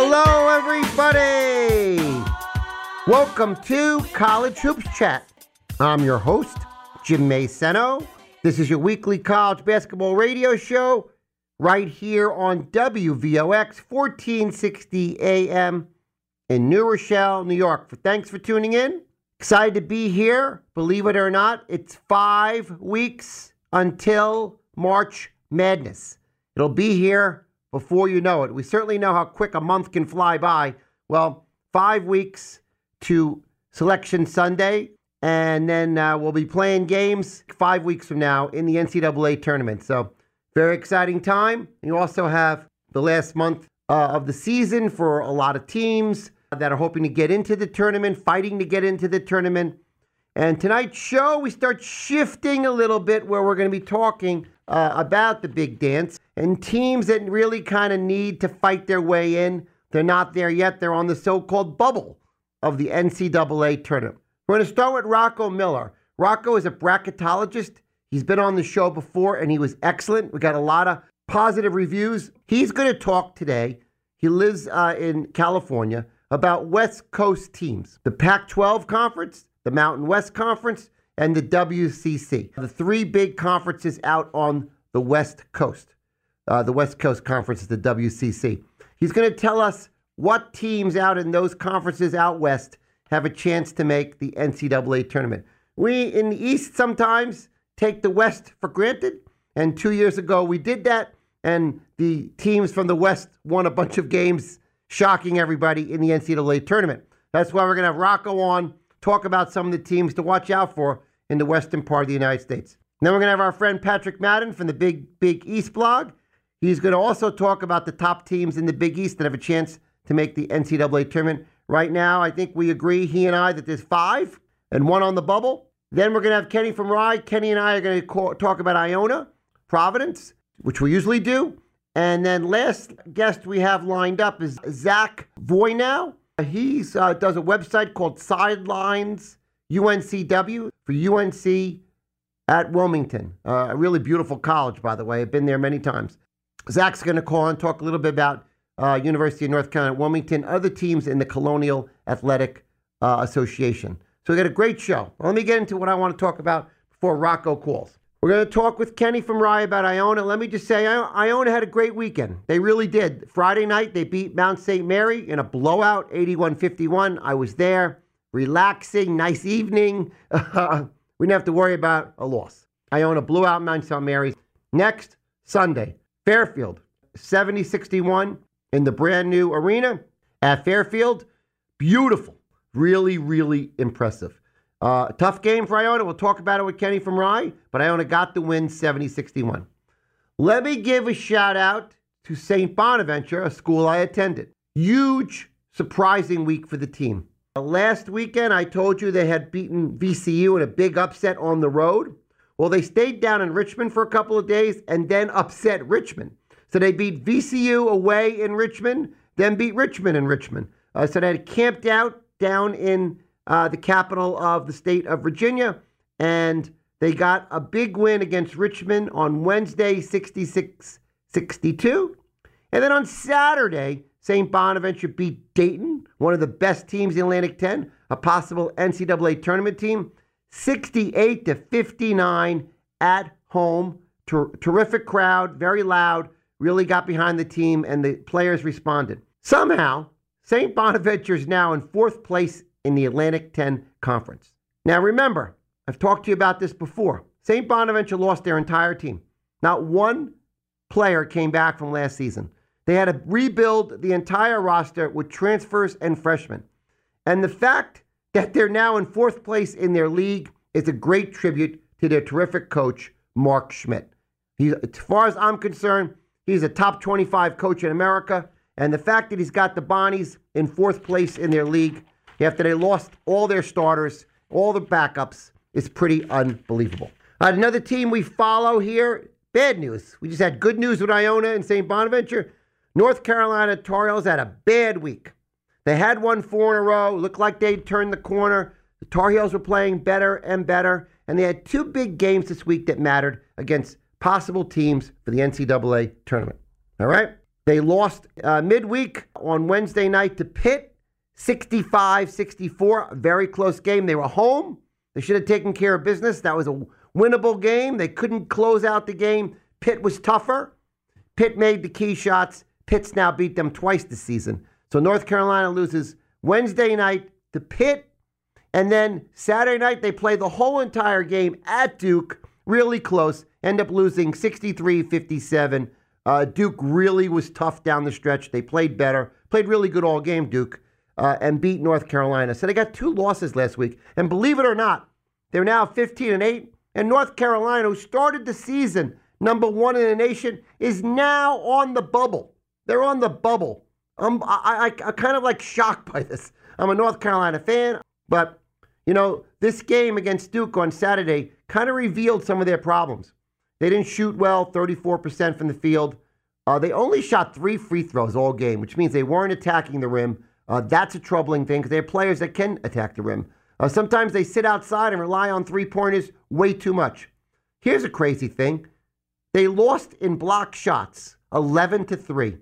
Hello, everybody. Welcome to College Hoops Chat. I'm your host, Jim Maceno. This is your weekly college basketball radio show right here on WVOX 1460 AM in New Rochelle, New York. Thanks for tuning in. Excited to be here. Believe it or not, it's five weeks until March Madness. It'll be here before you know it. We certainly know how quick a month can fly by. Well, five weeks to Selection Sunday, and then uh, we'll be playing games five weeks from now in the NCAA tournament. So, very exciting time. You also have the last month uh, of the season for a lot of teams that are hoping to get into the tournament, fighting to get into the tournament. And tonight's show, we start shifting a little bit where we're going to be talking uh, about the big dance and teams that really kind of need to fight their way in. They're not there yet. They're on the so called bubble of the NCAA tournament. We're going to start with Rocco Miller. Rocco is a bracketologist. He's been on the show before and he was excellent. We got a lot of positive reviews. He's going to talk today. He lives uh, in California about West Coast teams, the Pac 12 conference, the Mountain West Conference, and the WCC, the three big conferences out on the West Coast. Uh, the West Coast Conference is the WCC. He's going to tell us what teams out in those conferences out west have a chance to make the NCAA tournament. We in the East sometimes take the West for granted, and two years ago we did that, and the teams from the West won a bunch of games, shocking everybody in the NCAA tournament. That's why we're going to have Rocco on, talk about some of the teams to watch out for in the western part of the United States. Then we're going to have our friend Patrick Madden from the Big Big East blog. He's going to also talk about the top teams in the Big East that have a chance to make the NCAA tournament. Right now, I think we agree, he and I, that there's five and one on the bubble. Then we're going to have Kenny from Rye. Kenny and I are going to call, talk about Iona, Providence, which we usually do. And then last guest we have lined up is Zach Voynow. He uh, does a website called Sidelines UNCW for UNC at Wilmington. Uh, a really beautiful college, by the way. I've been there many times. Zach's going to call and talk a little bit about uh, University of North Carolina, Wilmington, other teams in the Colonial Athletic uh, Association. So we got a great show. Well, let me get into what I want to talk about before Rocco calls. We're going to talk with Kenny from Rye about Iona. Let me just say, Iona had a great weekend. They really did. Friday night, they beat Mount St. Mary in a blowout, 81 51. I was there relaxing, nice evening. we didn't have to worry about a loss. Iona blew out Mount St. Mary's. Next, Sunday, Fairfield, 70 61 in the brand new arena at Fairfield. Beautiful. Really, really impressive. Uh, tough game for Iona. We'll talk about it with Kenny from Rye, but Iona got the win 70 61. Let me give a shout out to St. Bonaventure, a school I attended. Huge, surprising week for the team. Last weekend, I told you they had beaten VCU in a big upset on the road. Well, they stayed down in Richmond for a couple of days and then upset Richmond. So they beat VCU away in Richmond, then beat Richmond in Richmond. Uh, so they had camped out down in uh, the capital of the state of Virginia, and they got a big win against Richmond on Wednesday, 66 62. And then on Saturday, St. Bonaventure beat Dayton, one of the best teams in Atlantic 10, a possible NCAA tournament team, 68 to 59 at home. Ter- terrific crowd, very loud, really got behind the team, and the players responded. Somehow, St. Bonaventure is now in fourth place in the Atlantic 10 Conference. Now, remember, I've talked to you about this before. St. Bonaventure lost their entire team. Not one player came back from last season. They had to rebuild the entire roster with transfers and freshmen. And the fact that they're now in fourth place in their league is a great tribute to their terrific coach, Mark Schmidt. He's, as far as I'm concerned, he's a top 25 coach in America. And the fact that he's got the Bonnies in fourth place in their league after they lost all their starters, all the backups, is pretty unbelievable. Another team we follow here, bad news. We just had good news with Iona and St. Bonaventure. North Carolina Tar Heels had a bad week. They had won four in a row, looked like they'd turned the corner. The Tar Heels were playing better and better, and they had two big games this week that mattered against possible teams for the NCAA tournament. All right? They lost uh, midweek on Wednesday night to Pitt, 65 64. A very close game. They were home. They should have taken care of business. That was a winnable game. They couldn't close out the game. Pitt was tougher. Pitt made the key shots. Pitt's now beat them twice this season. So North Carolina loses Wednesday night to Pitt. And then Saturday night, they play the whole entire game at Duke, really close, end up losing 63 57. Uh, Duke really was tough down the stretch. They played better, played really good all game, Duke, uh, and beat North Carolina. So they got two losses last week. And believe it or not, they're now 15 and 8. And North Carolina, who started the season number one in the nation, is now on the bubble. They're on the bubble. I'm, I, I, I'm kind of like shocked by this. I'm a North Carolina fan, but, you know, this game against Duke on Saturday kind of revealed some of their problems. They didn't shoot well, 34% from the field. Uh, they only shot three free throws all game, which means they weren't attacking the rim. Uh, that's a troubling thing because they have players that can attack the rim. Uh, sometimes they sit outside and rely on three pointers way too much. Here's a crazy thing they lost in block shots 11 to 3.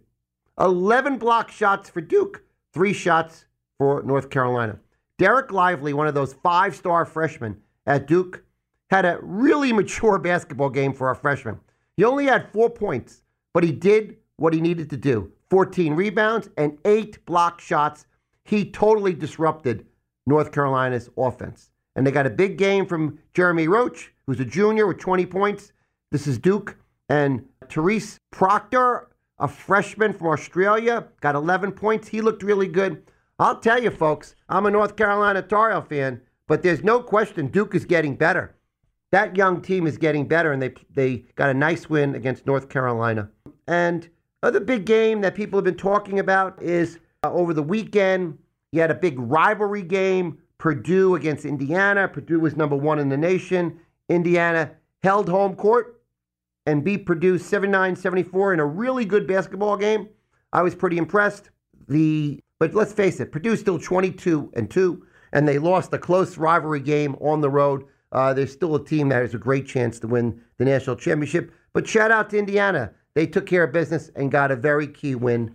11 block shots for Duke, three shots for North Carolina. Dereck Lively, one of those five star freshmen at Duke, had a really mature basketball game for a freshman. He only had four points, but he did what he needed to do 14 rebounds and eight block shots. He totally disrupted North Carolina's offense. And they got a big game from Jeremy Roach, who's a junior with 20 points. This is Duke. And Tyrese Proctor, a freshman from Australia, got 11 points. He looked really good. I'll tell you, folks, I'm a North Carolina Tar Heel fan, but there's no question Duke is getting better. That young team is getting better, and they they got a nice win against North Carolina. And other big game that people have been talking about is uh, over the weekend. You had a big rivalry game, Purdue against Indiana. Purdue was number one in the nation. Indiana held home court and beat Purdue 79 74 in a really good basketball game. I was pretty impressed. The but let's face it, Purdue's still 22 and 2, and they lost a close rivalry game on the road. Uh, there's still a team that has a great chance to win the national championship. But shout out to Indiana. They took care of business and got a very key win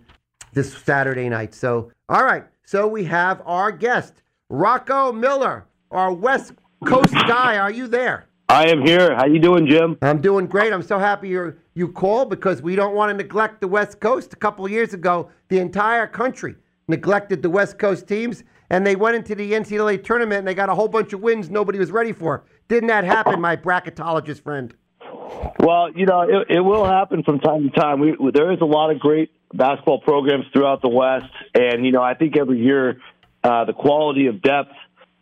this Saturday night. So, all right. So we have our guest, Rocco Miller, our West Coast guy. Are you there? I am here. How you doing, Jim? I'm doing great. I'm so happy you you called because we don't want to neglect the West Coast. A couple of years ago, the entire country neglected the West Coast teams, and they went into the NCAA tournament and they got a whole bunch of wins nobody was ready for. Didn't that happen, my bracketologist friend? Well, you know, it, it will happen from time to time. We, there is a lot of great basketball programs throughout the West, and you know, I think every year uh, the quality of depth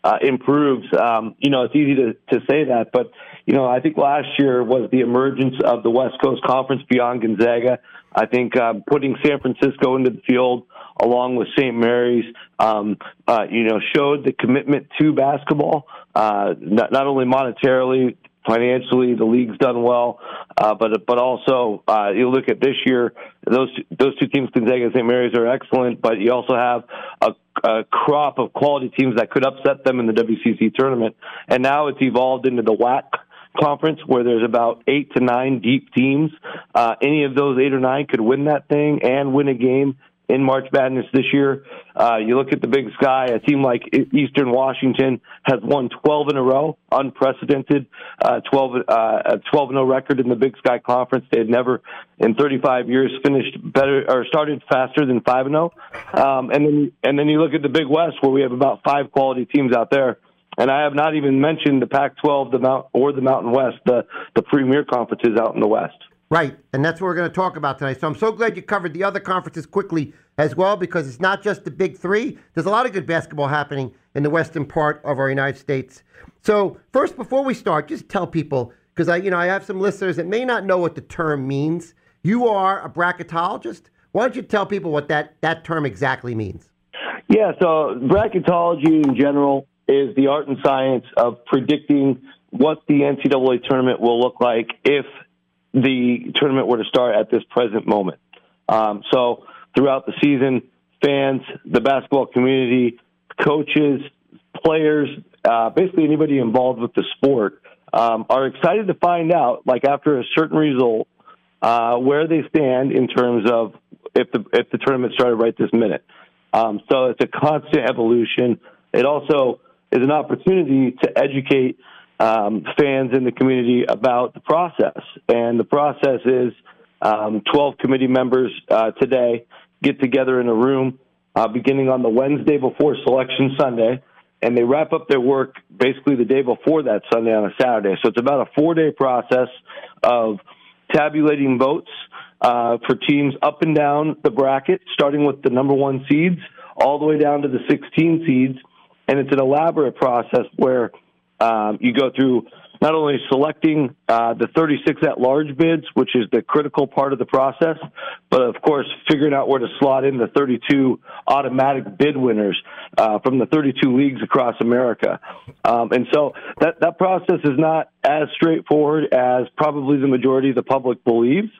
uh, improves. Um, you know, it's easy to, to say that, but you know, I think last year was the emergence of the West Coast Conference beyond Gonzaga. I think um, putting San Francisco into the field along with St. Mary's, um, uh, you know, showed the commitment to basketball, uh, not, not only monetarily, financially, the league's done well, uh, but but also uh, you look at this year, those those two teams, Gonzaga and St. Mary's, are excellent, but you also have a, a crop of quality teams that could upset them in the WCC tournament, and now it's evolved into the WAC conference where there's about eight to nine deep teams. Uh, any of those eight or nine could win that thing and win a game in March Madness this year. Uh, you look at the Big Sky, a team like Eastern Washington has won 12 in a row, unprecedented, uh, 12, uh, a 12 0 record in the Big Sky Conference. They had never in 35 years finished better or started faster than 5 0. Um, and then, and then you look at the Big West where we have about five quality teams out there. And I have not even mentioned the Pac-12, the Mount or the Mountain West, the the premier conferences out in the West. Right, and that's what we're going to talk about tonight. So I'm so glad you covered the other conferences quickly as well, because it's not just the big three. There's a lot of good basketball happening in the western part of our United States. So first, before we start, just tell people because I, you know, I have some listeners that may not know what the term means. You are a bracketologist. Why don't you tell people what that that term exactly means? Yeah, so bracketology in general is the art and science of predicting what the NCAA tournament will look like if the tournament were to start at this present moment. Um, so throughout the season, fans, the basketball community, coaches, players, uh, basically anybody involved with the sport um, are excited to find out, like after a certain result, uh, where they stand in terms of if the if the tournament started right this minute. Um, so it's a constant evolution. It also is an opportunity to educate um, fans in the community about the process. And the process is um, 12 committee members uh, today get together in a room uh, beginning on the Wednesday before Selection Sunday, and they wrap up their work basically the day before that Sunday on a Saturday. So it's about a four day process of tabulating votes uh, for teams up and down the bracket, starting with the number one seeds all the way down to the 16 seeds. And it's an elaborate process where um, you go through not only selecting uh, the 36 at large bids, which is the critical part of the process, but of course figuring out where to slot in the 32 automatic bid winners uh, from the 32 leagues across America. Um, and so that, that process is not as straightforward as probably the majority of the public believes.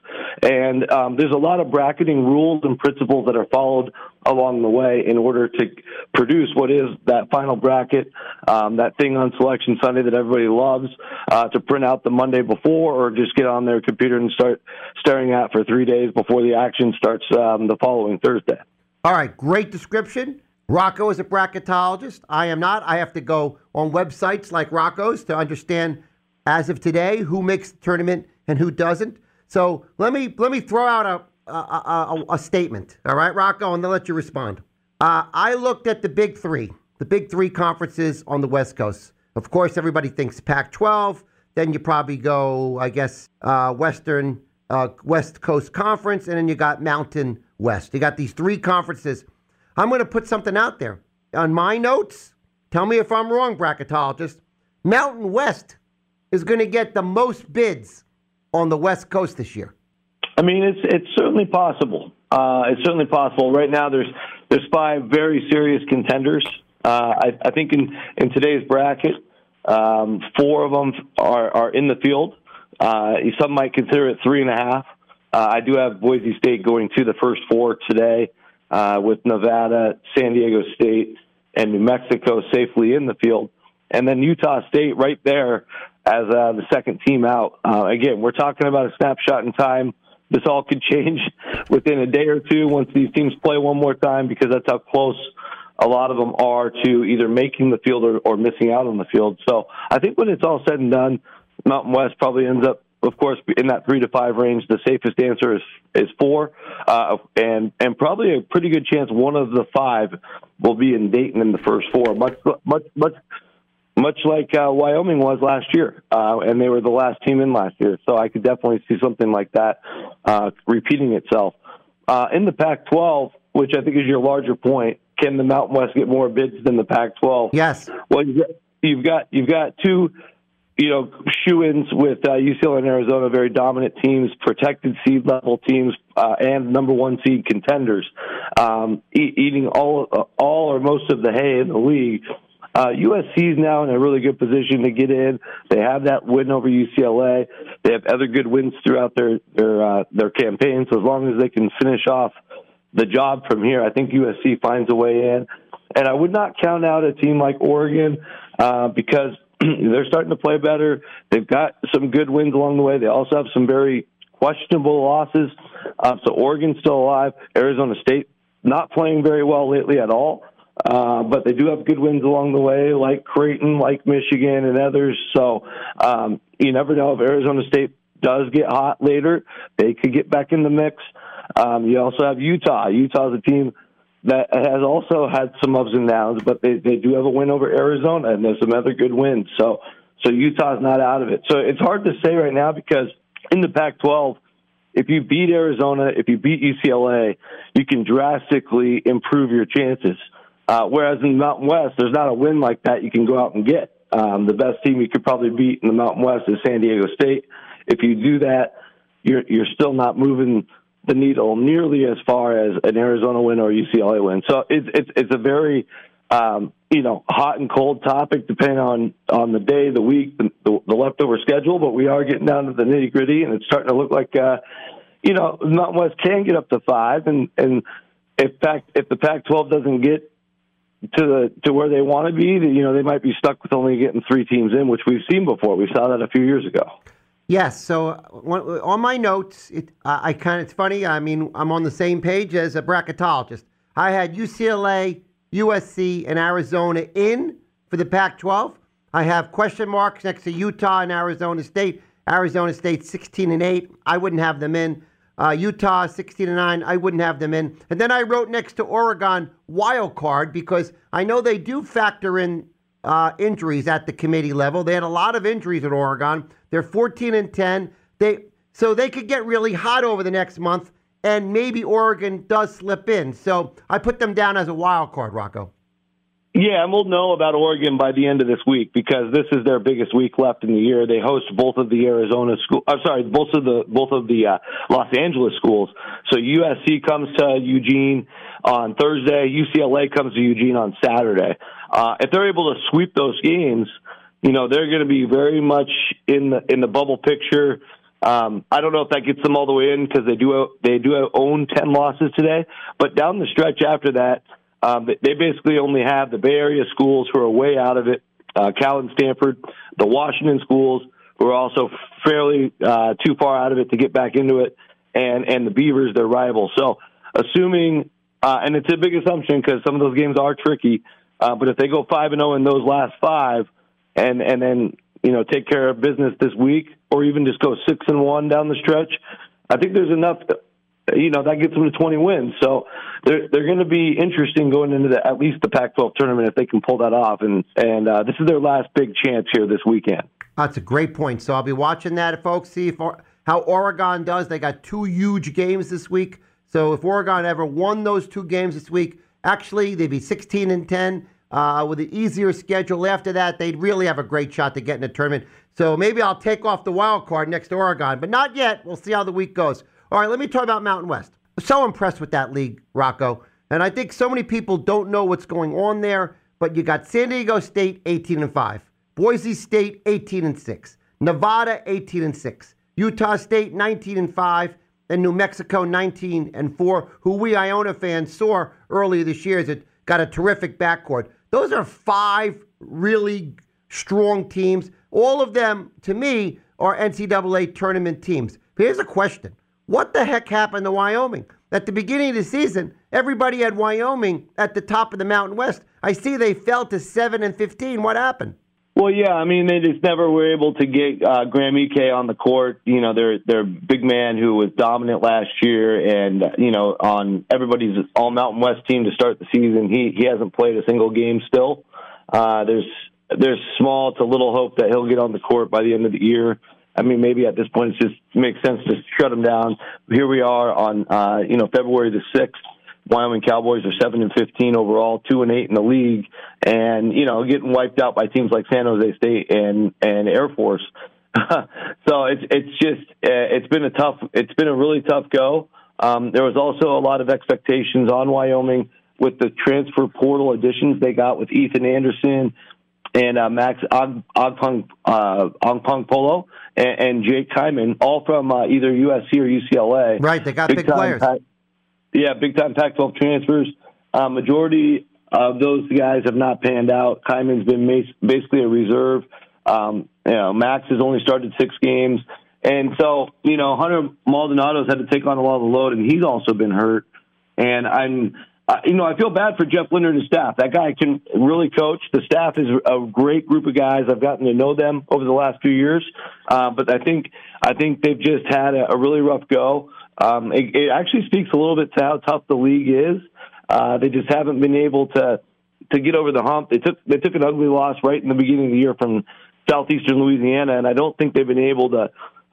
And um, there's a lot of bracketing rules and principles that are followed along the way in order to produce what is that final bracket, um, that thing on Selection Sunday that everybody loves uh, to print out the Monday before or just get on their computer and start staring at for three days before the action starts um, the following Thursday. All right, great description. Rocco is a bracketologist. I am not. I have to go on websites like Rocco's to understand, as of today, who makes the tournament and who doesn't. So let me let me throw out a a, a, a statement. All right, Rocco, and then let you respond. Uh, I looked at the big three, the big three conferences on the West Coast. Of course, everybody thinks Pac-12. Then you probably go, I guess, uh, Western uh, West Coast Conference, and then you got Mountain West. You got these three conferences. I'm going to put something out there on my notes. Tell me if I'm wrong, bracketologist. Mountain West is going to get the most bids on the West Coast this year. I mean, it's it's certainly possible. Uh, it's certainly possible. Right now, there's there's five very serious contenders. Uh, I, I think in in today's bracket, um, four of them are are in the field. Uh, some might consider it three and a half. Uh, I do have Boise State going to the first four today, uh, with Nevada, San Diego State, and New Mexico safely in the field, and then Utah State right there as uh, the second team out. Uh, again, we're talking about a snapshot in time. This all could change within a day or two once these teams play one more time because that's how close a lot of them are to either making the field or, or missing out on the field. So I think when it's all said and done, Mountain West probably ends up, of course, in that three to five range. The safest answer is is four, uh, and and probably a pretty good chance one of the five will be in Dayton in the first four. Much much much much like uh, Wyoming was last year, uh, and they were the last team in last year. So I could definitely see something like that uh, repeating itself. Uh, in the Pac-12, which I think is your larger point, can the Mountain West get more bids than the Pac-12? Yes. Well, you've got you've got, two, you know, shoe-ins with uh, UCLA and Arizona, very dominant teams, protected seed level teams, uh, and number one seed contenders, um, e- eating all all or most of the hay in the league. Uh, USC is now in a really good position to get in. They have that win over UCLA. They have other good wins throughout their their uh, their campaign. So as long as they can finish off the job from here, I think USC finds a way in. And I would not count out a team like Oregon uh, because they're starting to play better. They've got some good wins along the way. They also have some very questionable losses. Uh, so Oregon's still alive. Arizona State not playing very well lately at all. Uh, but they do have good wins along the way, like Creighton, like Michigan, and others. So um, you never know if Arizona State does get hot later, they could get back in the mix. Um, you also have Utah. Utah's a team that has also had some ups and downs, but they, they do have a win over Arizona, and there's some other good wins. So so Utah's not out of it. So it's hard to say right now because in the Pac-12 if you beat Arizona, if you beat UCLA, you can drastically improve your chances. Uh, whereas in the Mountain West, there's not a win like that you can go out and get. Um, the best team you could probably beat in the Mountain West is San Diego State. If you do that, you're you're still not moving the needle nearly as far as an Arizona win or UCLA win. So it's it's it's a very um, you know hot and cold topic depending on on the day, the week, the, the, the leftover schedule. But we are getting down to the nitty gritty, and it's starting to look like uh, you know Mountain West can get up to five, and and if Pac if the Pac-12 doesn't get to the to where they want to be, you know, they might be stuck with only getting three teams in, which we've seen before. We saw that a few years ago. Yes. So uh, on my notes, it, uh, I kind of it's funny. I mean, I'm on the same page as a bracketologist. I had UCLA, USC, and Arizona in for the Pac-12. I have question marks next to Utah and Arizona State. Arizona State 16 and 8. I wouldn't have them in. Uh, Utah 16 and 9. I wouldn't have them in. And then I wrote next to Oregon wild card because I know they do factor in uh, injuries at the committee level. They had a lot of injuries at Oregon. They're 14 and 10. They so they could get really hot over the next month, and maybe Oregon does slip in. So I put them down as a wild card, Rocco. Yeah, and we'll know about Oregon by the end of this week because this is their biggest week left in the year. They host both of the Arizona school. I'm sorry, both of the both of the uh, Los Angeles schools. So USC comes to Eugene on Thursday. UCLA comes to Eugene on Saturday. Uh, if they're able to sweep those games, you know they're going to be very much in the in the bubble picture. Um, I don't know if that gets them all the way in because they do they do own ten losses today, but down the stretch after that um, they basically only have the Bay Area schools who are way out of it, uh, Cal and Stanford, the Washington schools who are also fairly uh, too far out of it to get back into it, and and the Beavers, their rival. So, assuming, uh, and it's a big assumption because some of those games are tricky, uh, but if they go five and zero oh in those last five, and and then you know take care of business this week, or even just go six and one down the stretch, I think there's enough you know that gets them to 20 wins. So they're they're going to be interesting going into the, at least the Pac-12 tournament if they can pull that off. And and uh, this is their last big chance here this weekend. That's a great point. So I'll be watching that, folks. See if how Oregon does. They got two huge games this week. So if Oregon ever won those two games this week, actually they'd be 16 and 10. Uh, with an easier schedule after that, they'd really have a great shot to get in the tournament. So maybe I'll take off the wild card next to Oregon, but not yet. We'll see how the week goes. All right, let me talk about Mountain West. I'm So impressed with that league, Rocco. And I think so many people don't know what's going on there, but you got San Diego State 18 and 5, Boise State 18 and 6, Nevada 18 and 6, Utah State 19 and 5, and New Mexico 19 and 4, who we Iona fans saw earlier this year has got a terrific backcourt. Those are five really strong teams. All of them, to me, are NCAA tournament teams. Here's a question what the heck happened to Wyoming? At the beginning of the season, everybody had Wyoming at the top of the Mountain West. I see they fell to 7 and 15. What happened? Well, yeah, I mean they just never were able to get uh, Graham Ike on the court. You know, their their big man who was dominant last year, and you know, on everybody's All Mountain West team to start the season, he he hasn't played a single game still. Uh, there's there's small to little hope that he'll get on the court by the end of the year. I mean, maybe at this point it just makes sense to shut them down. Here we are on, uh, you know, February the sixth. Wyoming Cowboys are seven and fifteen overall, two and eight in the league, and you know, getting wiped out by teams like San Jose State and and Air Force. so it's it's just uh, it's been a tough, it's been a really tough go. Um, there was also a lot of expectations on Wyoming with the transfer portal additions they got with Ethan Anderson, and uh, Max Ogpong, uh, Agbonkpolo and, and Jake Kyman, all from uh, either USC or UCLA. Right, they got big, big players. yeah, big time Pac-12 transfers. Uh, majority of those guys have not panned out. Kyman's been basically a reserve. Um, you know, Max has only started six games. And so, you know, Hunter Maldonado's had to take on a lot of the load, and he's also been hurt. And I'm uh, you know, I feel bad for Jeff Linder and his staff. That guy can really coach. The staff is a great group of guys. I've gotten to know them over the last few years, uh, but I think I think they've just had a, a really rough go. Um, it, it actually speaks a little bit to how tough the league is. Uh, they just haven't been able to to get over the hump. They took they took an ugly loss right in the beginning of the year from southeastern Louisiana, and I don't think they've been able to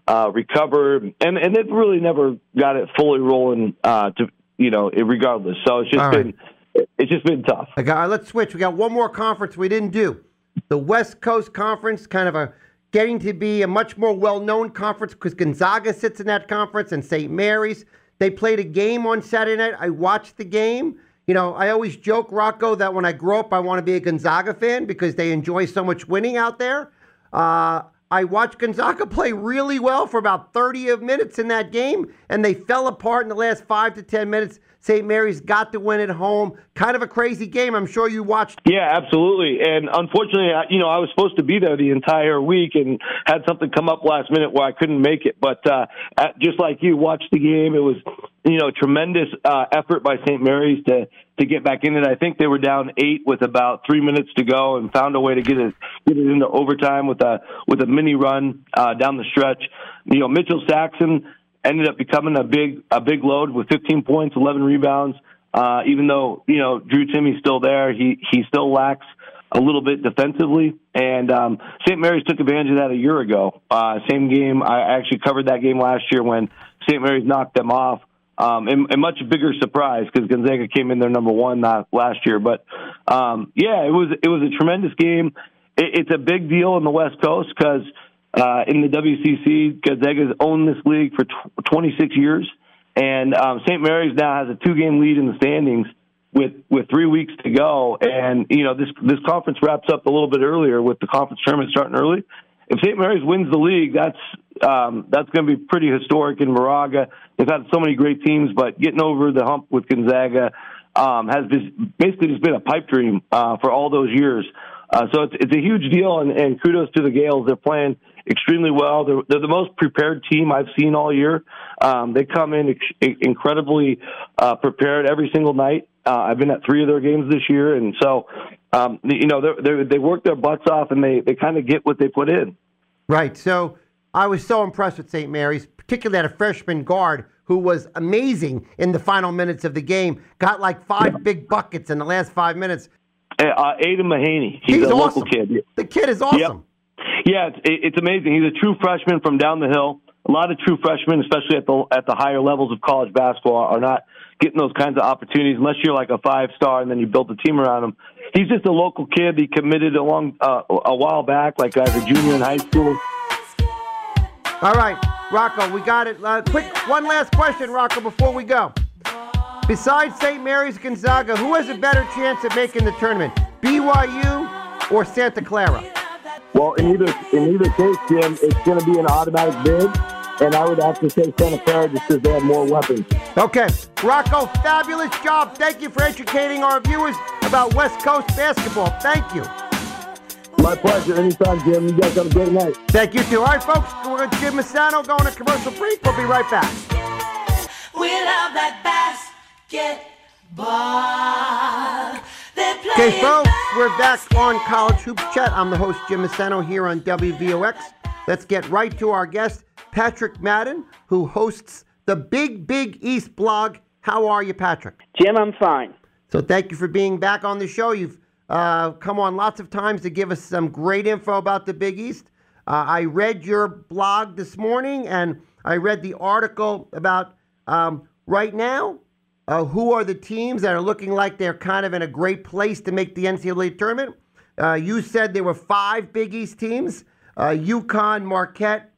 uh, recover. And and they've really never got it fully rolling uh, to you know, regardless. So it's just All been right. it's just been tough. Okay, let's switch. We got one more conference we didn't do. The West Coast Conference, kind of a getting to be a much more well-known conference because Gonzaga sits in that conference and St. Mary's. They played a game on Saturday night. I watched the game. You know, I always joke, Rocco, that when I grow up, I want to be a Gonzaga fan because they enjoy so much winning out there. Uh, I watched Gonzaga play really well for about 30 minutes in that game, and they fell apart in the last five to 10 minutes. St. Mary's got to win at home. Kind of a crazy game. I'm sure you watched. Yeah, absolutely. And unfortunately, you know, I was supposed to be there the entire week and had something come up last minute where I couldn't make it. But uh, just like you, watched the game. It was, you know, tremendous uh, effort by St. Mary's to to get back in it. I think they were down eight with about three minutes to go and found a way to get it get it into overtime with a with a mini run uh, down the stretch. You know, Mitchell Saxen ended up becoming a big a big load with 15 points, 11 rebounds. Uh, even though you know Drew Timme's still there, he he still lacks a little bit defensively. And um, St. Mary's took advantage of that a year ago. Uh, same game, I actually covered that game last year when St. Mary's knocked them off. Um, and, and much bigger surprise because Gonzaga came in there number one not last year. But um, yeah, it was it was a tremendous game. It, it's a big deal in the West Coast because uh, in the WCC, Gonzaga's owned this league for tw- 26 years, and um, St. Mary's now has a two-game lead in the standings with with three weeks to go. And you know this this conference wraps up a little bit earlier with the conference tournament starting early. If St. Mary's wins the league, that's um, that's going to be pretty historic in Moraga. They've had so many great teams, but getting over the hump with Gonzaga um, has basically just been a pipe dream uh, for all those years. Uh, so it's, it's a huge deal, and, and kudos to the Gaels. They're playing extremely well. They're, they're the most prepared team I've seen all year. Um, they come in ex- incredibly uh, prepared every single night. Uh, I've been at three of their games this year, and so um, you know they're, they're, they work their butts off, and they they kind of get what they put in. Right. So I was so impressed with St. Mary's, particularly at a freshman guard who was amazing in the final minutes of the game. Got like five big buckets in the last five minutes. Uh, Aidan Mahaney. He's, He's a awesome. local kid. The kid is awesome. Yep. Yeah, it's, it's amazing. He's a true freshman from down the hill. A lot of true freshmen, especially at the at the higher levels of college basketball, are not getting those kinds of opportunities unless you're like a five star and then you build a team around him. He's just a local kid. He committed along uh, a while back, like as a junior in high school. All right, Rocco, we got it. Uh, quick, one last question, Rocco, before we go. Besides St. Mary's Gonzaga, who has a better chance of making the tournament, BYU or Santa Clara? Well, in either in either case, Jim, it's going to be an automatic bid, and I would have to say Santa Clara just because they have more weapons. Okay, Rocco, fabulous job. Thank you for educating our viewers about West Coast basketball. Thank you. My pleasure. Anytime, Jim. You guys have a great night. Thank you, too. All right, folks, we're going to Jim Massano going to commercial break. We'll be right back. We love that basketball. Okay, folks, we're back on College Hoops Chat. I'm the host, Jim Massano, here on WVOX. Let's get right to our guest, Patrick Madden, who hosts the Big Big East blog. How are you, Patrick? Jim, I'm fine. So thank you for being back on the show. You've uh, come on lots of times to give us some great info about the Big East. Uh, I read your blog this morning, and I read the article about um, right now. Uh, who are the teams that are looking like they're kind of in a great place to make the NCAA tournament? Uh, you said there were five Big East teams: uh, UConn, Marquette,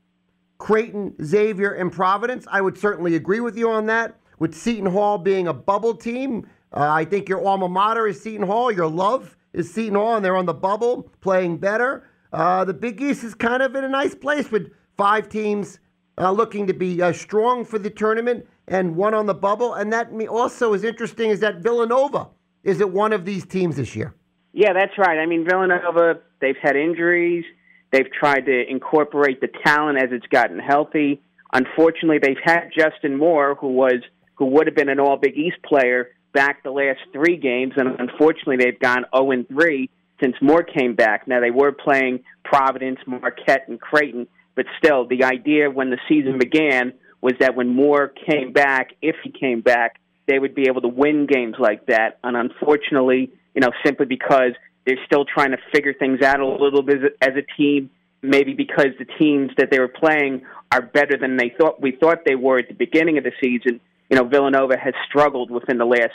Creighton, Xavier, and Providence. I would certainly agree with you on that. With Seton Hall being a bubble team, uh, I think your alma mater is Seton Hall. Your love is Seton Hall, and they're on the bubble, playing better. Uh, the Big East is kind of in a nice place with five teams uh, looking to be uh, strong for the tournament and one on the bubble. And that also is interesting is that Villanova is it one of these teams this year? Yeah, that's right. I mean, Villanova, they've had injuries. They've tried to incorporate the talent as it's gotten healthy. Unfortunately, they've had Justin Moore, who was who would have been an All Big East player, back the last three games, and unfortunately, they've gone 0 and 3 since Moore came back. Now they were playing Providence, Marquette, and Creighton, but still, the idea when the season began was that when Moore came back, if he came back, they would be able to win games like that. And unfortunately, you know, simply because they're still trying to figure things out a little bit as a team, maybe because the teams that they were playing are better than they thought we thought they were at the beginning of the season you know, Villanova has struggled within the last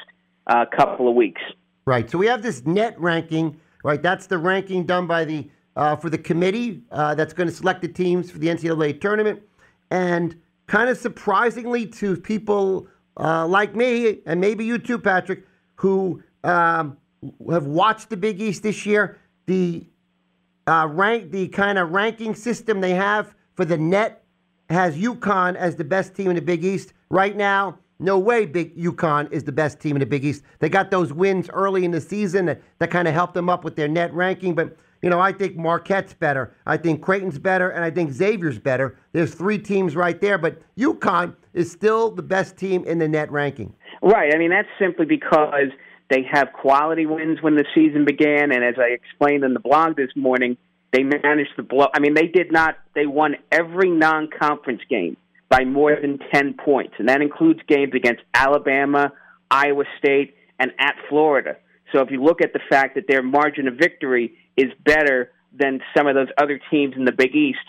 uh, couple of weeks. Right. So we have this net ranking, right? That's the ranking done by the uh, for the committee uh, that's going to select the teams for the NCAA tournament, and kind of surprisingly to people uh, like me and maybe you too, Patrick, who um, have watched the Big East this year, the uh, rank, the kind of ranking system they have for the net has UConn as the best team in the Big East right now no way Big UConn is the best team in the Big East. They got those wins early in the season that, that kind of helped them up with their net ranking. But, you know, I think Marquette's better. I think Creighton's better. And I think Xavier's better. There's three teams right there. But UConn is still the best team in the net ranking. Right. I mean, that's simply because they have quality wins when the season began. And as I explained in the blog this morning, they managed to blow. I mean, they did not, they won every non conference game by more than 10 points, and that includes games against Alabama, Iowa State, and at Florida. So if you look at the fact that their margin of victory is better than some of those other teams in the Big East,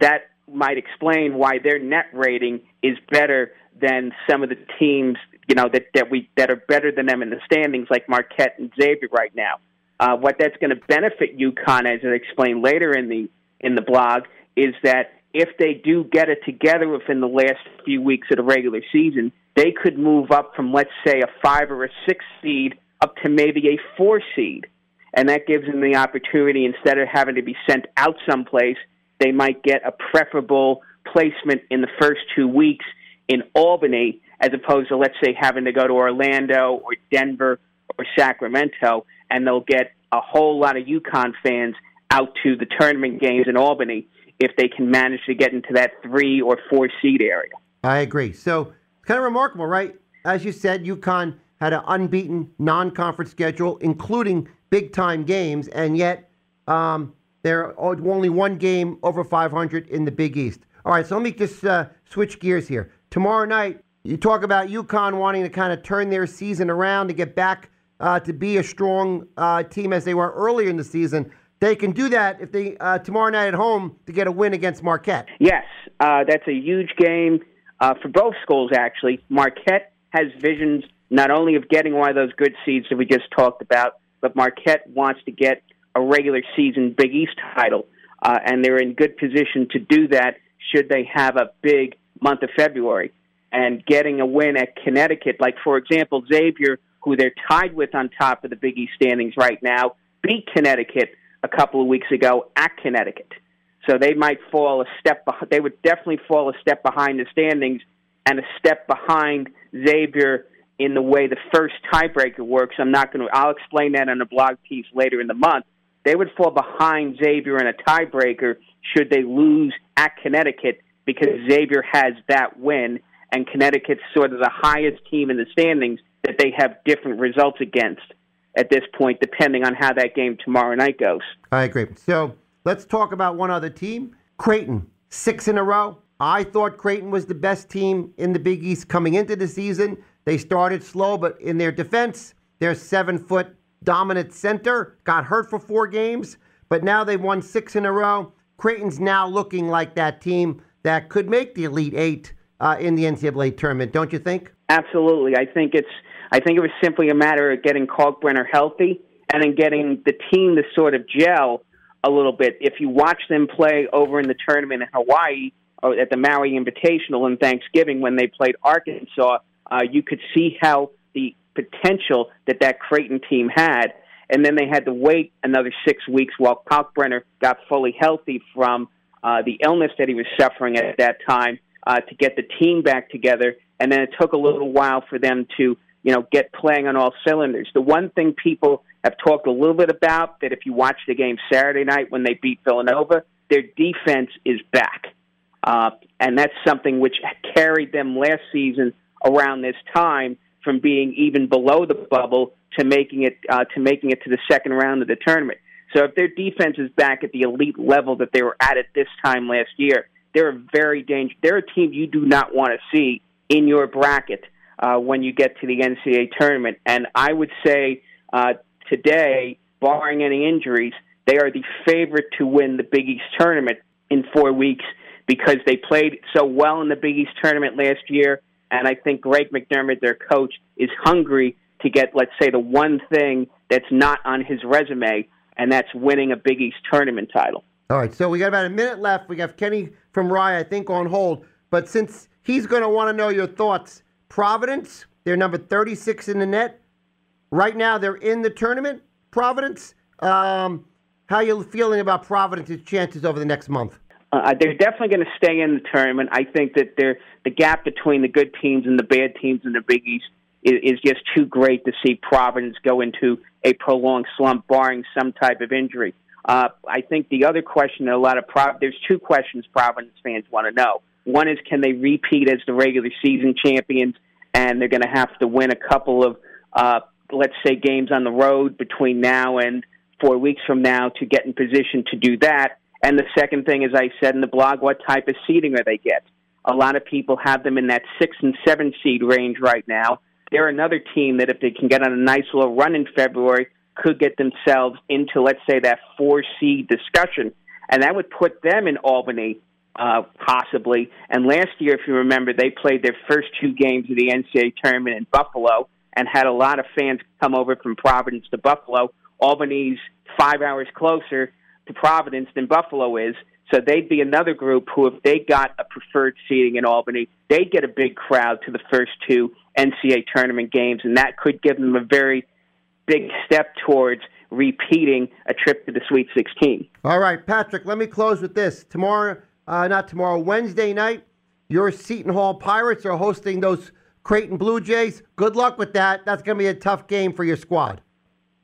that might explain why their net rating is better than some of the teams, you know, that, that we that are better than them in the standings, like Marquette and Xavier right now. Uh, what that's going to benefit UConn, as I explained later in the in the blog, is that if they do get it together within the last few weeks of the regular season, they could move up from, let's say, a five or a six seed up to maybe a four seed. And that gives them the opportunity, instead of having to be sent out someplace, they might get a preferable placement in the first two weeks in Albany, as opposed to, let's say, having to go to Orlando or Denver or Sacramento, and they'll get a whole lot of UConn fans out to the tournament games in Albany if they can manage to get into that three or four seed area. I agree. So it's kind of remarkable, right? As you said, UConn had an unbeaten non-conference schedule, including big-time games, and yet um, they're only one game over 500 in the Big East. All right, so let me just uh, switch gears here. Tomorrow night, you talk about UConn wanting to kind of turn their season around to get back uh, to be a strong uh, team as they were earlier in the season. They can do that if they uh, tomorrow night at home to get a win against Marquette. Yes, uh, that's a huge game uh, for both schools. Actually, Marquette has visions not only of getting one of those good seeds that we just talked about, but Marquette wants to get a regular season Big East title, uh, and they're in good position to do that should they have a big month of February. And getting a win at Connecticut, like for example Xavier, who they're tied with on top of the Big East standings right now, beat Connecticut a couple of weeks ago at Connecticut. So they might fall a step. Behind, they would definitely fall a step behind the standings and a step behind Xavier in the way the first tiebreaker works. I'm not going to. I'll explain that in a blog piece later in the month. They would fall behind Xavier in a tiebreaker should they lose at Connecticut because Xavier has that win and Connecticut's sort of the highest team in the standings that they have different results against at this point, depending on how that game tomorrow night goes. I agree. So let's talk about one other team Creighton, six in a row. I thought Creighton was the best team in the Big East coming into the season. They started slow, but in their defense, their seven foot dominant center got hurt for four games, but now they've won six in a row. Creighton's now looking like that team that could make the Elite Eight uh, in the NCAA tournament, don't you think? Absolutely. I think it's I think it was simply a matter of getting Kalkbrenner healthy and then getting the team to sort of gel a little bit. If you watch them play over in the tournament in Hawaii or at the Maui Invitational in Thanksgiving when they played Arkansas, uh, you could see how the potential that that Creighton team had. And then they had to wait another six weeks while Kalkbrenner got fully healthy from uh, the illness that he was suffering at that time uh, to get the team back together. And then it took a little while for them to you know, get playing on all cylinders. The one thing people have talked a little bit about that if you watch the game Saturday night when they beat Villanova, their defense is back. Uh, and that's something which carried them last season around this time from being even below the bubble to making it uh, to making it to the second round of the tournament. So if their defense is back at the elite level that they were at at this time last year, they're a very dangerous. They're a team you do not want to see in your bracket uh, when you get to the NCAA tournament. And I would say uh, today, barring any injuries, they are the favorite to win the Big East tournament in four weeks because they played so well in the Big East tournament last year. And I think Greg McDermott, their coach, is hungry to get, let's say, the one thing that's not on his resume, and that's winning a Big East tournament title. All right, so we got about a minute left. We have Kenny from Rye, I think, on hold. But since he's going to want to know your thoughts Providence, they're number 36 in the net. Right now, they're in the tournament. Providence, um, how you feeling about Providence's chances over the next month? Uh, they're definitely going to stay in the tournament. I think that they're, the gap between the good teams and the bad teams in the Big East is, is just too great to see Providence go into a prolonged slump, barring some type of injury. Uh, I think the other question that a lot of Pro- there's two questions Providence fans want to know. One is can they repeat as the regular season champions, and they're going to have to win a couple of uh, let's say games on the road between now and four weeks from now to get in position to do that. And the second thing, as I said in the blog, what type of seeding are they get? A lot of people have them in that six and seven seed range right now. They're another team that if they can get on a nice little run in February, could get themselves into, let's say, that four seed discussion. And that would put them in Albany, uh, possibly. And last year, if you remember, they played their first two games of the NCAA tournament in Buffalo and had a lot of fans come over from Providence to Buffalo. Albany's five hours closer to Providence than Buffalo is. So they'd be another group who, if they got a preferred seating in Albany, they'd get a big crowd to the first two NCAA tournament games, and that could give them a very big step towards repeating a trip to the Sweet 16. All right, Patrick, let me close with this. Tomorrow, uh, not tomorrow, Wednesday night, your Seton Hall Pirates are hosting those Creighton Blue Jays. Good luck with that. That's going to be a tough game for your squad.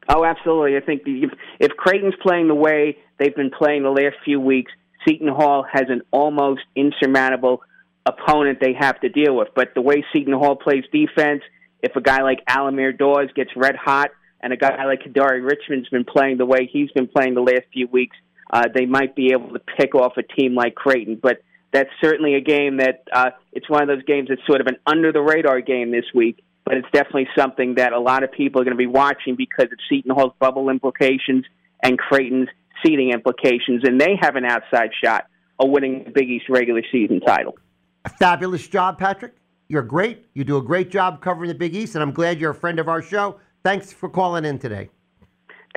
Oh, absolutely. I think if, if Creighton's playing the way they've been playing the last few weeks, Seton Hall has an almost insurmountable opponent they have to deal with. But the way Seton Hall plays defense, if a guy like Al-Amir Dawes gets red hot, and a guy like Kadary Richmond's been playing the way he's been playing the last few weeks, uh, they might be able to pick off a team like Creighton. But that's certainly a game that uh, it's one of those games that's sort of an under the radar game this week. But it's definitely something that a lot of people are going to be watching because of Seton Hall's bubble implications and Creighton's seeding implications, and they have an outside shot of winning the Big East regular season title. A fabulous job, Patrick. You're great. You do a great job covering the Big East, and I'm glad you're a friend of our show. Thanks for calling in today.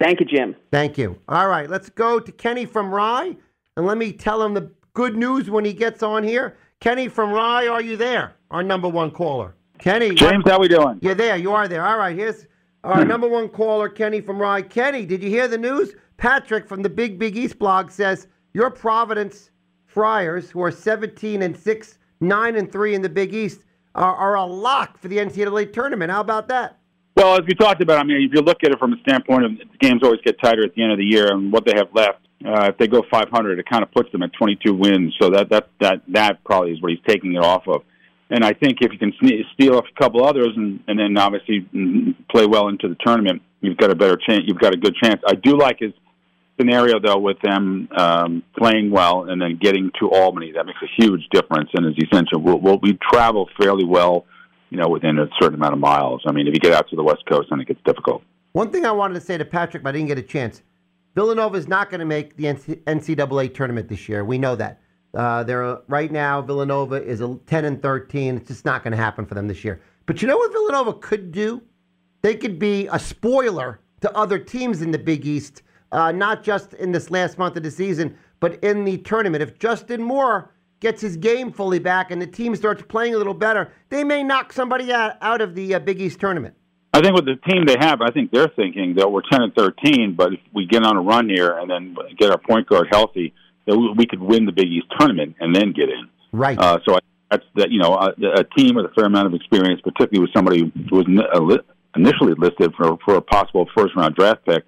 Thank you, Jim. Thank you. All right, let's go to Kenny from Rye, and let me tell him the good news when he gets on here. Kenny from Rye, are you there? Our number one caller. Kenny. James, how we doing? You're there. You are there. All right, here's our number one caller, Kenny from Rye. Kenny, did you hear the news? Patrick from the Big Big East blog says your Providence Friars, who are 17 and 6, 9 and 3 in the Big East, are, are a lock for the NCAA tournament. How about that? Well, as we talked about, I mean, if you look at it from a standpoint of games always get tighter at the end of the year and what they have left, uh, if they go 500, it kind of puts them at 22 wins. So that that that that probably is what he's taking it off of. And I think if you can steal a couple others and, and then obviously play well into the tournament, you've got a better chance. You've got a good chance. I do like his scenario though with them um, playing well and then getting to Albany. That makes a huge difference. And he mentioned, we'll, we'll, we travel fairly well you know, within a certain amount of miles. I mean, if you get out to the West Coast, then it gets difficult. One thing I wanted to say to Patrick, but I didn't get a chance. Villanova is not going to make the NCAA tournament this year. We know that. Uh, they're right now. Villanova is a 10 and 13. It's just not going to happen for them this year. But you know what Villanova could do? They could be a spoiler to other teams in the Big East, uh, not just in this last month of the season, but in the tournament. If Justin Moore gets his game fully back and the team starts playing a little better, they may knock somebody out, out of the uh, Big East tournament. I think with the team they have, I think they're thinking that we're 10 and 13, but if we get on a run here and then get our point guard healthy, that we could win the Big East tournament and then get in. Right. Uh, so I, that's that. You know, a, a team with a fair amount of experience, particularly with somebody who was uh, initially listed for for a possible first round draft pick.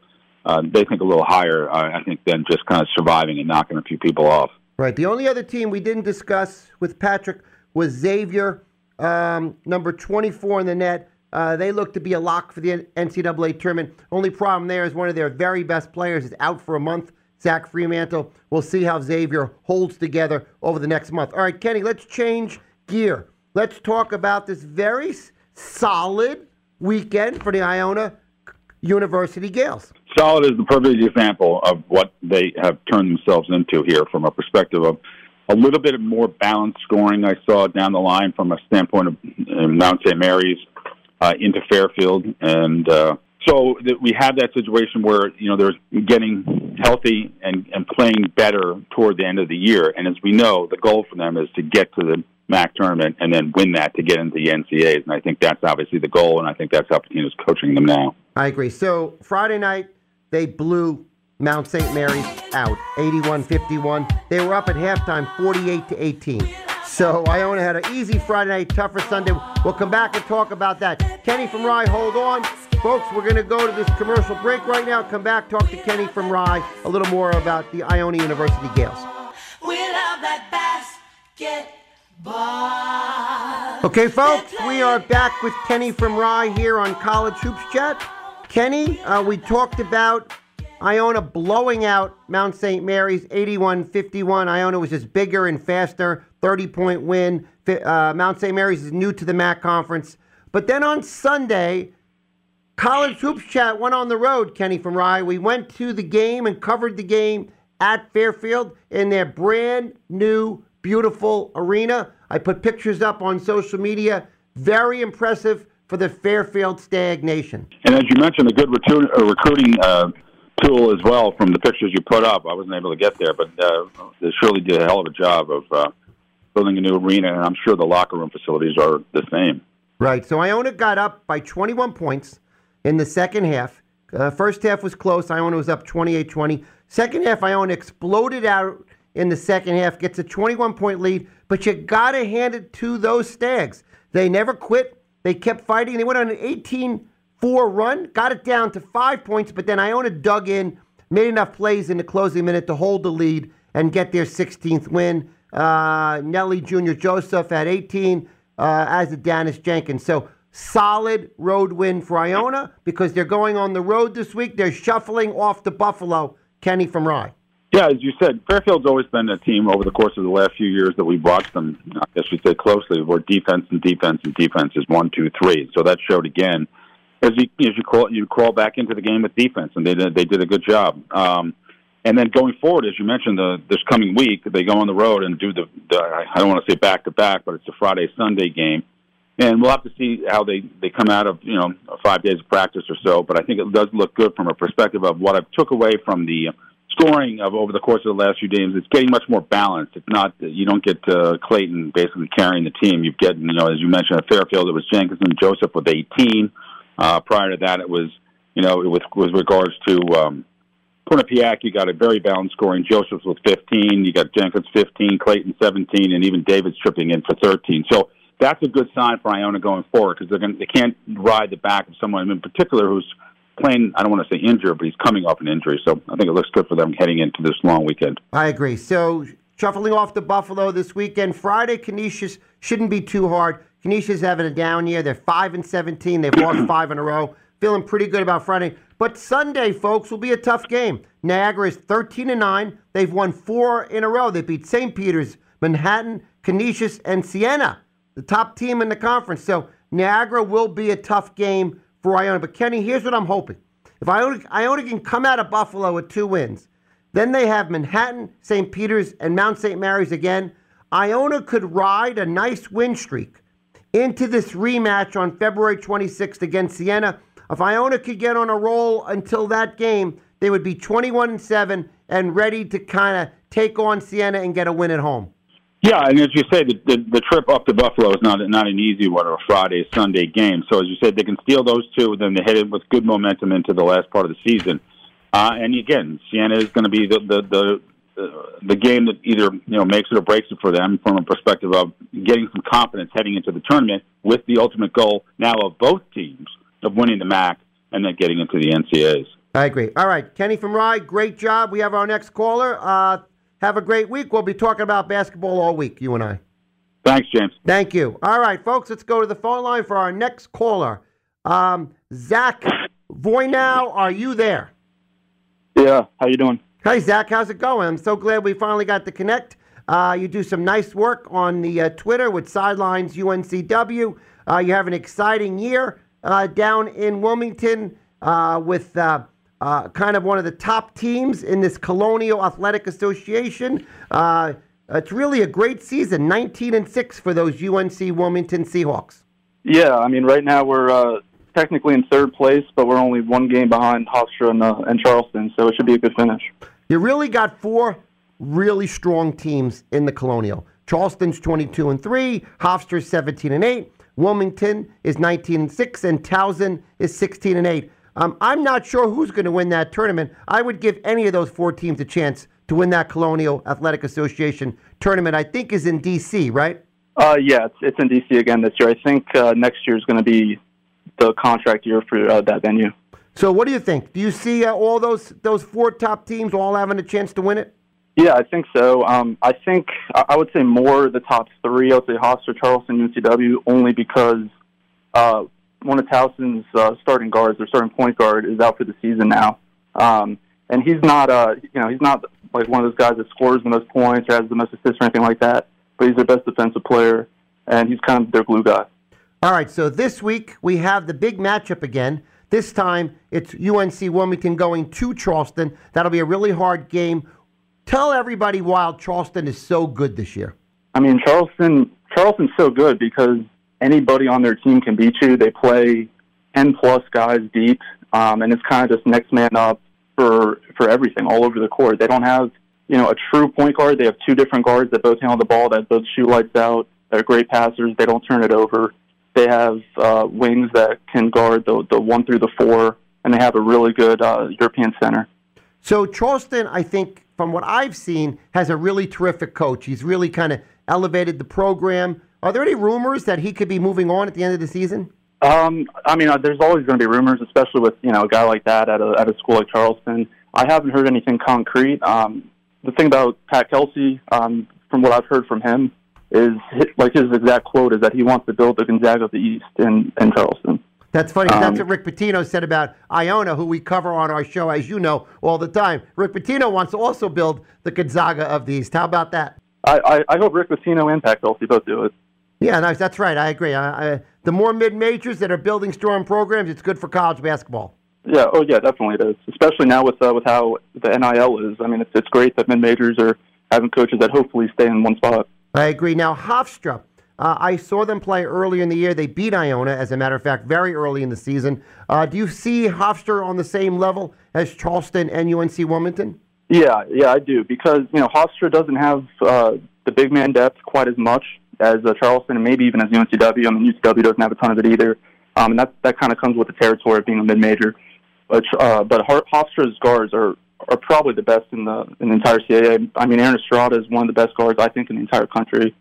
Uh, they think a little higher, uh, I think, than just kind of surviving and knocking a few people off. Right. The only other team we didn't discuss with Patrick was Xavier, um, number 24 in the net. Uh, they look to be a lock for the NCAA tournament. Only problem there is one of their very best players is out for a month. Zach Freemantle. We'll see how Xavier holds together over the next month. All right, Kenny, let's change gear. Let's talk about this very solid weekend for the Iona University Gaels. Solid is the perfect example of what they have turned themselves into here from a perspective of a little bit of more balanced scoring I saw down the line from a standpoint of uh, Mount St. Mary's uh, into Fairfield. And uh, so that we have that situation where, you know, they're getting healthy and, and playing better toward the end of the year. And as we know, the goal for them is to get to the MAAC tournament and then win that to get into the NCAAs. And I think that's obviously the goal, and I think that's how Pitino's coaching them now. I agree. So Friday night, they blew Mount St. Mary's out, 81-51. They were up at halftime, 48 to 18. So Iona had an easy Friday night, tougher Sunday. We'll come back and talk about that. Kenny from Rye, hold on. Folks, we're going to go to this commercial break right now. Come back, talk to Kenny from Rye a little more about the Iona University Gaels. We love that basketball. Okay, folks, we are back with Kenny from Rye here on College Hoops Chat. Kenny, uh, we talked about Iona blowing out Mount St. Mary's 81 51. Iona was just bigger and faster, 30 point win. Uh, Mount St. Mary's is new to the MAAC conference. But then on Sunday, College Hoops Chat went on the road, Kenny from Rye. We went to the game and covered the game at Fairfield in their brand new, beautiful arena. I put pictures up on social media. Very impressive for the Fairfield Stag Nation. And as you mentioned, a good recruiting, uh, recruiting uh, tool as well from the pictures you put up. I wasn't able to get there, but uh, they surely did a hell of a job of uh, building a new arena, and I'm sure the locker room facilities are the same. Right. So Iona got up by 21 points in the second half. Uh, first half was close. Iona was up 28 20. Second half, Iona exploded out in the second half, gets a 21 point lead, but you got to hand it to those Stags. They never quit. They kept fighting. They went on an 18 4 run, got it down to five points, but then Iona dug in, made enough plays in the closing minute to hold the lead and get their 16th win. Uh, Nelly Jr. Joseph at 18, uh, as did Daniss Jenkins. So solid road win for Iona because they're going on the road this week. They're shuffling off to Buffalo. Kenny from Rye. Yeah, as you said, Fairfield's always been a team over the course of the last few years that we've watched them. I guess we say closely, where defense and defense and defense is one, two, three. So that showed again as you as you crawl you crawl back into the game with defense, and they did they did a good job. Um, and then going forward, as you mentioned, the, this coming week they go on the road and do the, the I don't want to say back to back, but it's a Friday Sunday game, and we'll have to see how they they come out of you know five days of practice or so. But I think it does look good from a perspective of what I took away from the scoring of over the course of the last few games. It's getting much more balanced. It's not you don't get uh, Clayton basically carrying the team. You get you know as you mentioned at Fairfield, it was Jenkins and Joseph with 18. Uh, prior to that, it was, you know, with with regards to um, Quinnipiac, you got a very balanced scoring. Joseph's with 15, you got Jenkins 15, Clayton 17, and even David's tripping in for 13. So that's a good sign for Iona going forward because they're going they can't ride the back of someone in particular who's playing. I don't want to say injured, but he's coming off an injury. So I think it looks good for them heading into this long weekend. I agree. So shuffling off to Buffalo this weekend, Friday, Canisius shouldn't be too hard. Canisius having a down year. They're five and seventeen. They've lost five in a row. Feeling pretty good about Friday. But Sunday, folks, will be a tough game. Niagara is 13 and 9. They've won four in a row. They beat St. Peter's, Manhattan, Canisius, and Siena, the top team in the conference. So Niagara will be a tough game for Iona. But Kenny, here's what I'm hoping. If Iona, Iona can come out of Buffalo with two wins, then they have Manhattan, St. Peter's, and Mount St. Mary's again. Iona could ride a nice win streak into this rematch on February 26th against Siena. If Iona could get on a roll until that game, they would be 21 and 7 and ready to kind of take on Siena and get a win at home. Yeah, and as you say, the, the, the trip up to Buffalo is not not an easy one, or a Friday Sunday game. So as you said, they can steal those two, then they head in with good momentum into the last part of the season. Uh, and again, Siena is going to be the, the the the game that either you know makes it or breaks it for them from a perspective of getting some confidence heading into the tournament, with the ultimate goal now of both teams of winning the MAAC and then getting into the NCAAs. I agree. All right, Kenny from Rye, great job. We have our next caller. Uh, have a great week. We'll be talking about basketball all week, you and I. Thanks, James. Thank you. All right, folks, let's go to the phone line for our next caller. Um, Zach Voynow, are you there? Yeah, how you doing? Hi, Zach. How's it going? I'm so glad we finally got to connect. Uh, you do some nice work on the uh, Twitter with Sidelines UNCW. Uh, you have an exciting year uh, down in Wilmington uh, with uh, kind of one of the top teams in this Colonial Athletic Association. it's really a great season, 19 and six for those UNC Wilmington Seahawks. Yeah, I mean, right now we're technically in third place, but we're only one game behind Hofstra and, uh, and Charleston, so it should be a good finish. You really got four really strong teams in the Colonial. Charleston's 22 and 3, Hofstra's 17 and 8, Wilmington is 19 and 6, and Towson is 16 and 8. Um, I'm not sure who's going to win that tournament. I would give any of those four teams a chance to win that Colonial Athletic Association tournament. I think is in D.C. Right? Uh, yeah, it's, it's in DC again this year. I think uh, next year is going to be the contract year for uh, that venue. So what do you think? Do you see uh, all those those four top teams all having a chance to win it? Yeah, I think so. Um, I think I would say more the top three. I would say Hofstra, Charleston, UNCW, only because uh, one of Towson's uh, starting guards, their starting point guard, is out for the season now, um, and he's not, uh, you know, he's not like one of those guys that scores the most points or has the most assists or anything like that. But he's their best defensive player, and he's kind of their glue guy. All right, so this week we have the big matchup again. This time it's UNC Wilmington going to Charleston. That'll be a really hard game. Tell everybody why Charleston is so good this year. I mean, Charleston Charleston's so good because anybody on their team can beat you. They play ten plus guys deep, um, and it's kind of just next man up for for everything all over the court. They don't have you know a true point guard. They have two different guards that both handle the ball, that both shoot lights out. They're great passers. They don't turn it over. They have uh, wings that can guard the the one through the four, and they have a really good uh, European center. So Charleston, I think, from what I've seen, has a really terrific coach. He's really kind of elevated the program. Are there any rumors that he could be moving on at the end of the season? Um, I mean, uh, there's always going to be rumors, especially with you know a guy like that at a at a school like Charleston. I haven't heard anything concrete. Um, the thing about Pat Kelsey, um, from what I've heard from him, is hi- like his exact quote is that he wants to build the Gonzaga of the East in in Charleston. That's funny. 'cause that's Um, what Rick Pitino said about Iona, who we cover on our show, as you know, all the time. Rick Pitino wants to also build the Gonzaga of the East. How about that? I, I, I hope Rick Pitino and Pat Kelsey both do it. Yeah, no, that's right. I agree. I, I, the more mid majors that are building strong programs, it's good for college basketball. Yeah, oh yeah, definitely it is. Especially now with uh, with how the NIL is. I mean, it's it's great that mid majors are having coaches that hopefully stay in one spot. I agree. Now, Hofstra, uh, I saw them play earlier in the year. They beat Iona, as a matter of fact, very early in the season. Uh, do you see Hofstra on the same level as Charleston and UNC Wilmington? Yeah, yeah, I do because you know Hofstra doesn't have uh, the big man depth quite as much as uh, Charleston and maybe even as UNCW. I mean, UCW doesn't have a ton of it either, um, and that that kind of comes with the territory of being a mid major. But uh, but Hofstra's guards are are probably the best in the in the entire CAA. I mean, Aaron Estrada is one of the best guards I think in the entire country.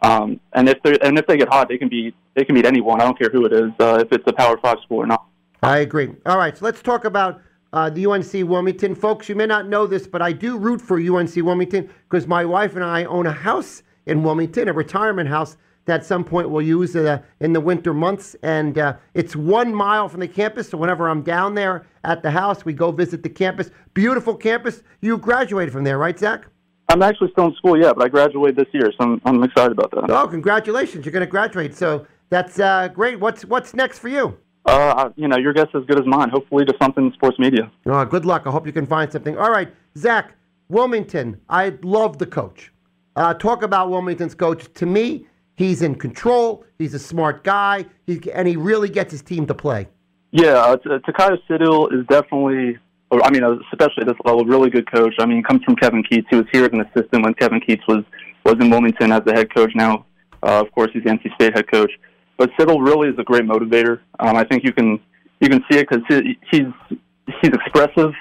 Um, and if they and if they get hot, they can beat they can beat anyone. I don't care who it is, uh, if it's a Power Five school or not. I agree. All right, so let's talk about uh, the UNC Wilmington. Folks, you may not know this, but I do root for UNC Wilmington because my wife and I own a house in Wilmington, a retirement house that at some point we'll use uh, in the winter months. And uh, it's one mile from the campus, so whenever I'm down there at the house, we go visit the campus. Beautiful campus. You graduated from there, right, Zach? I'm actually still in school, yeah, but I graduated this year, so I'm, I'm excited about that. Oh, congratulations! You're going to graduate, so that's uh, great. What's what's next for you? Uh, you know, your guess is as good as mine. Hopefully, to something in sports media. Oh, good luck. I hope you can find something. All right, Zach, Wilmington. I love the coach. Uh, talk about Wilmington's coach. To me, he's in control. He's a smart guy, he, and he really gets his team to play. Yeah, uh, T- Takayo Siddle is definitely, or, I mean, uh, especially at this level, really good coach. I mean, he comes from Kevin Keatts. He was here as an assistant when Kevin Keatts was was in Wilmington as the head coach. Now, uh, of course, he's the NC State head coach. But Siddle really is a great motivator. Um, I think you can you can see it because he, he's he's expressive,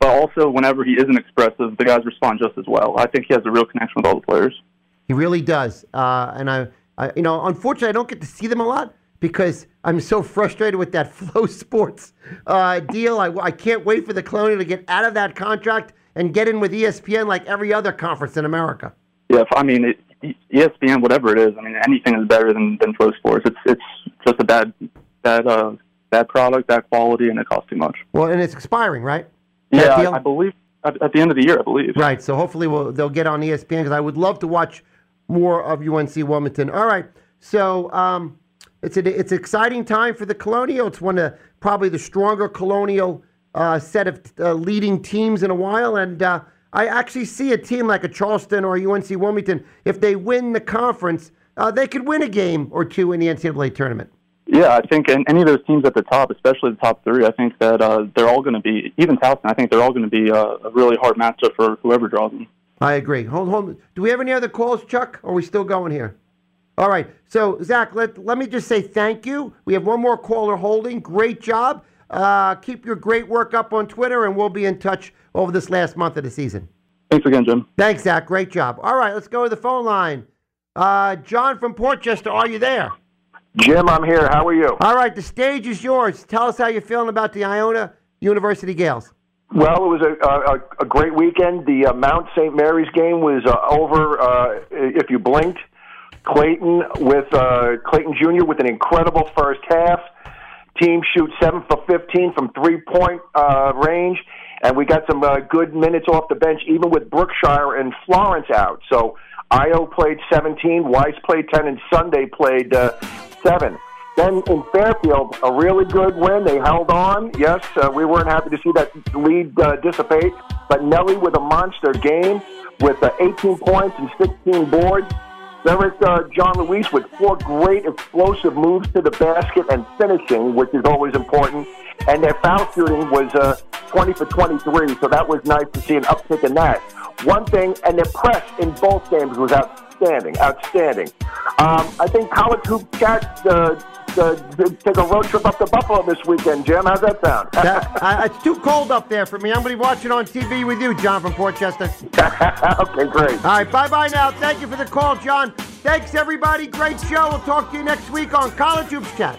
but also whenever he isn't expressive, the guys respond just as well. I think he has a real connection with all the players. He really does. Uh, and I, I, you know, unfortunately, I don't get to see them a lot because I'm so frustrated with that FloSports uh, deal. I, I can't wait for the Colonial to get out of that contract and get in with ESPN like every other conference in America. Yeah, if- I mean, it, ESPN, whatever it is, I mean, anything is better than than FloSports. It's it's just a bad bad uh bad product, bad quality, and it costs too much. Well, and it's expiring, right? Yeah? I, I believe at, at the end of the year, I believe. Right. So hopefully we'll, they'll get on ESPN because I would love to watch more of UNC Wilmington. All right. So um, it's a, it's an exciting time for the Colonial. It's one of probably the stronger Colonial uh, set of uh, leading teams in a while, and uh, I actually see a team like a Charleston or a UNC Wilmington. If they win the conference, uh, they could win a game or two in the NCAA tournament. Yeah, I think and any of those teams at the top, especially the top three, I think that uh, they're all going to be even Towson. I think they're all going to be uh, a really hard matchup for whoever draws them. I agree. Hold, hold. Do we have any other calls, Chuck? Or are we still going here? All right. So, Zach, let, let me just say thank you. We have one more caller holding. Great job. Uh, keep your great work up on Twitter, and we'll be in touch over this last month of the season. Thanks again, Jim. Thanks, Zach. Great job. All right, let's go to the phone line. Uh, John from Portchester, are you there? Jim, I'm here. How are you? All right, the stage is yours. Tell us how you're feeling about the Iona University Gaels. Well, it was a, a, a great weekend. The uh, Mount St. Mary's game was uh, over uh, if you blinked. Clayton with uh, Clayton Jr. with an incredible first half. Team shoots seven for 15 from three point uh, range, and we got some uh, good minutes off the bench, even with Brookshire and Florence out. So Io played 17, Weiss played 10, and Sunday played uh, seven. Then in Fairfield, a really good win. They held on. Yes, uh, we weren't happy to see that lead uh, dissipate, but Nelly with a monster game with uh, 18 points and 16 boards. Is uh, JeanLouis with four great explosive moves to the basket and finishing, which is always important. And their foul shooting was uh, 20 for 23, so that was nice to see an uptick in that. One thing, and their press in both games was outstanding, outstanding. Um, I think college hoop chat uh, uh, take a road trip up to Buffalo this weekend, Jim. How's that sound? That, uh, it's too cold up there for me. I'm going to be watching on TV with you, John from Portchester. okay, great. All right, bye bye now. Thank you for the call, John. Thanks, everybody. Great show. We'll talk to you next week on College Hoops Chat.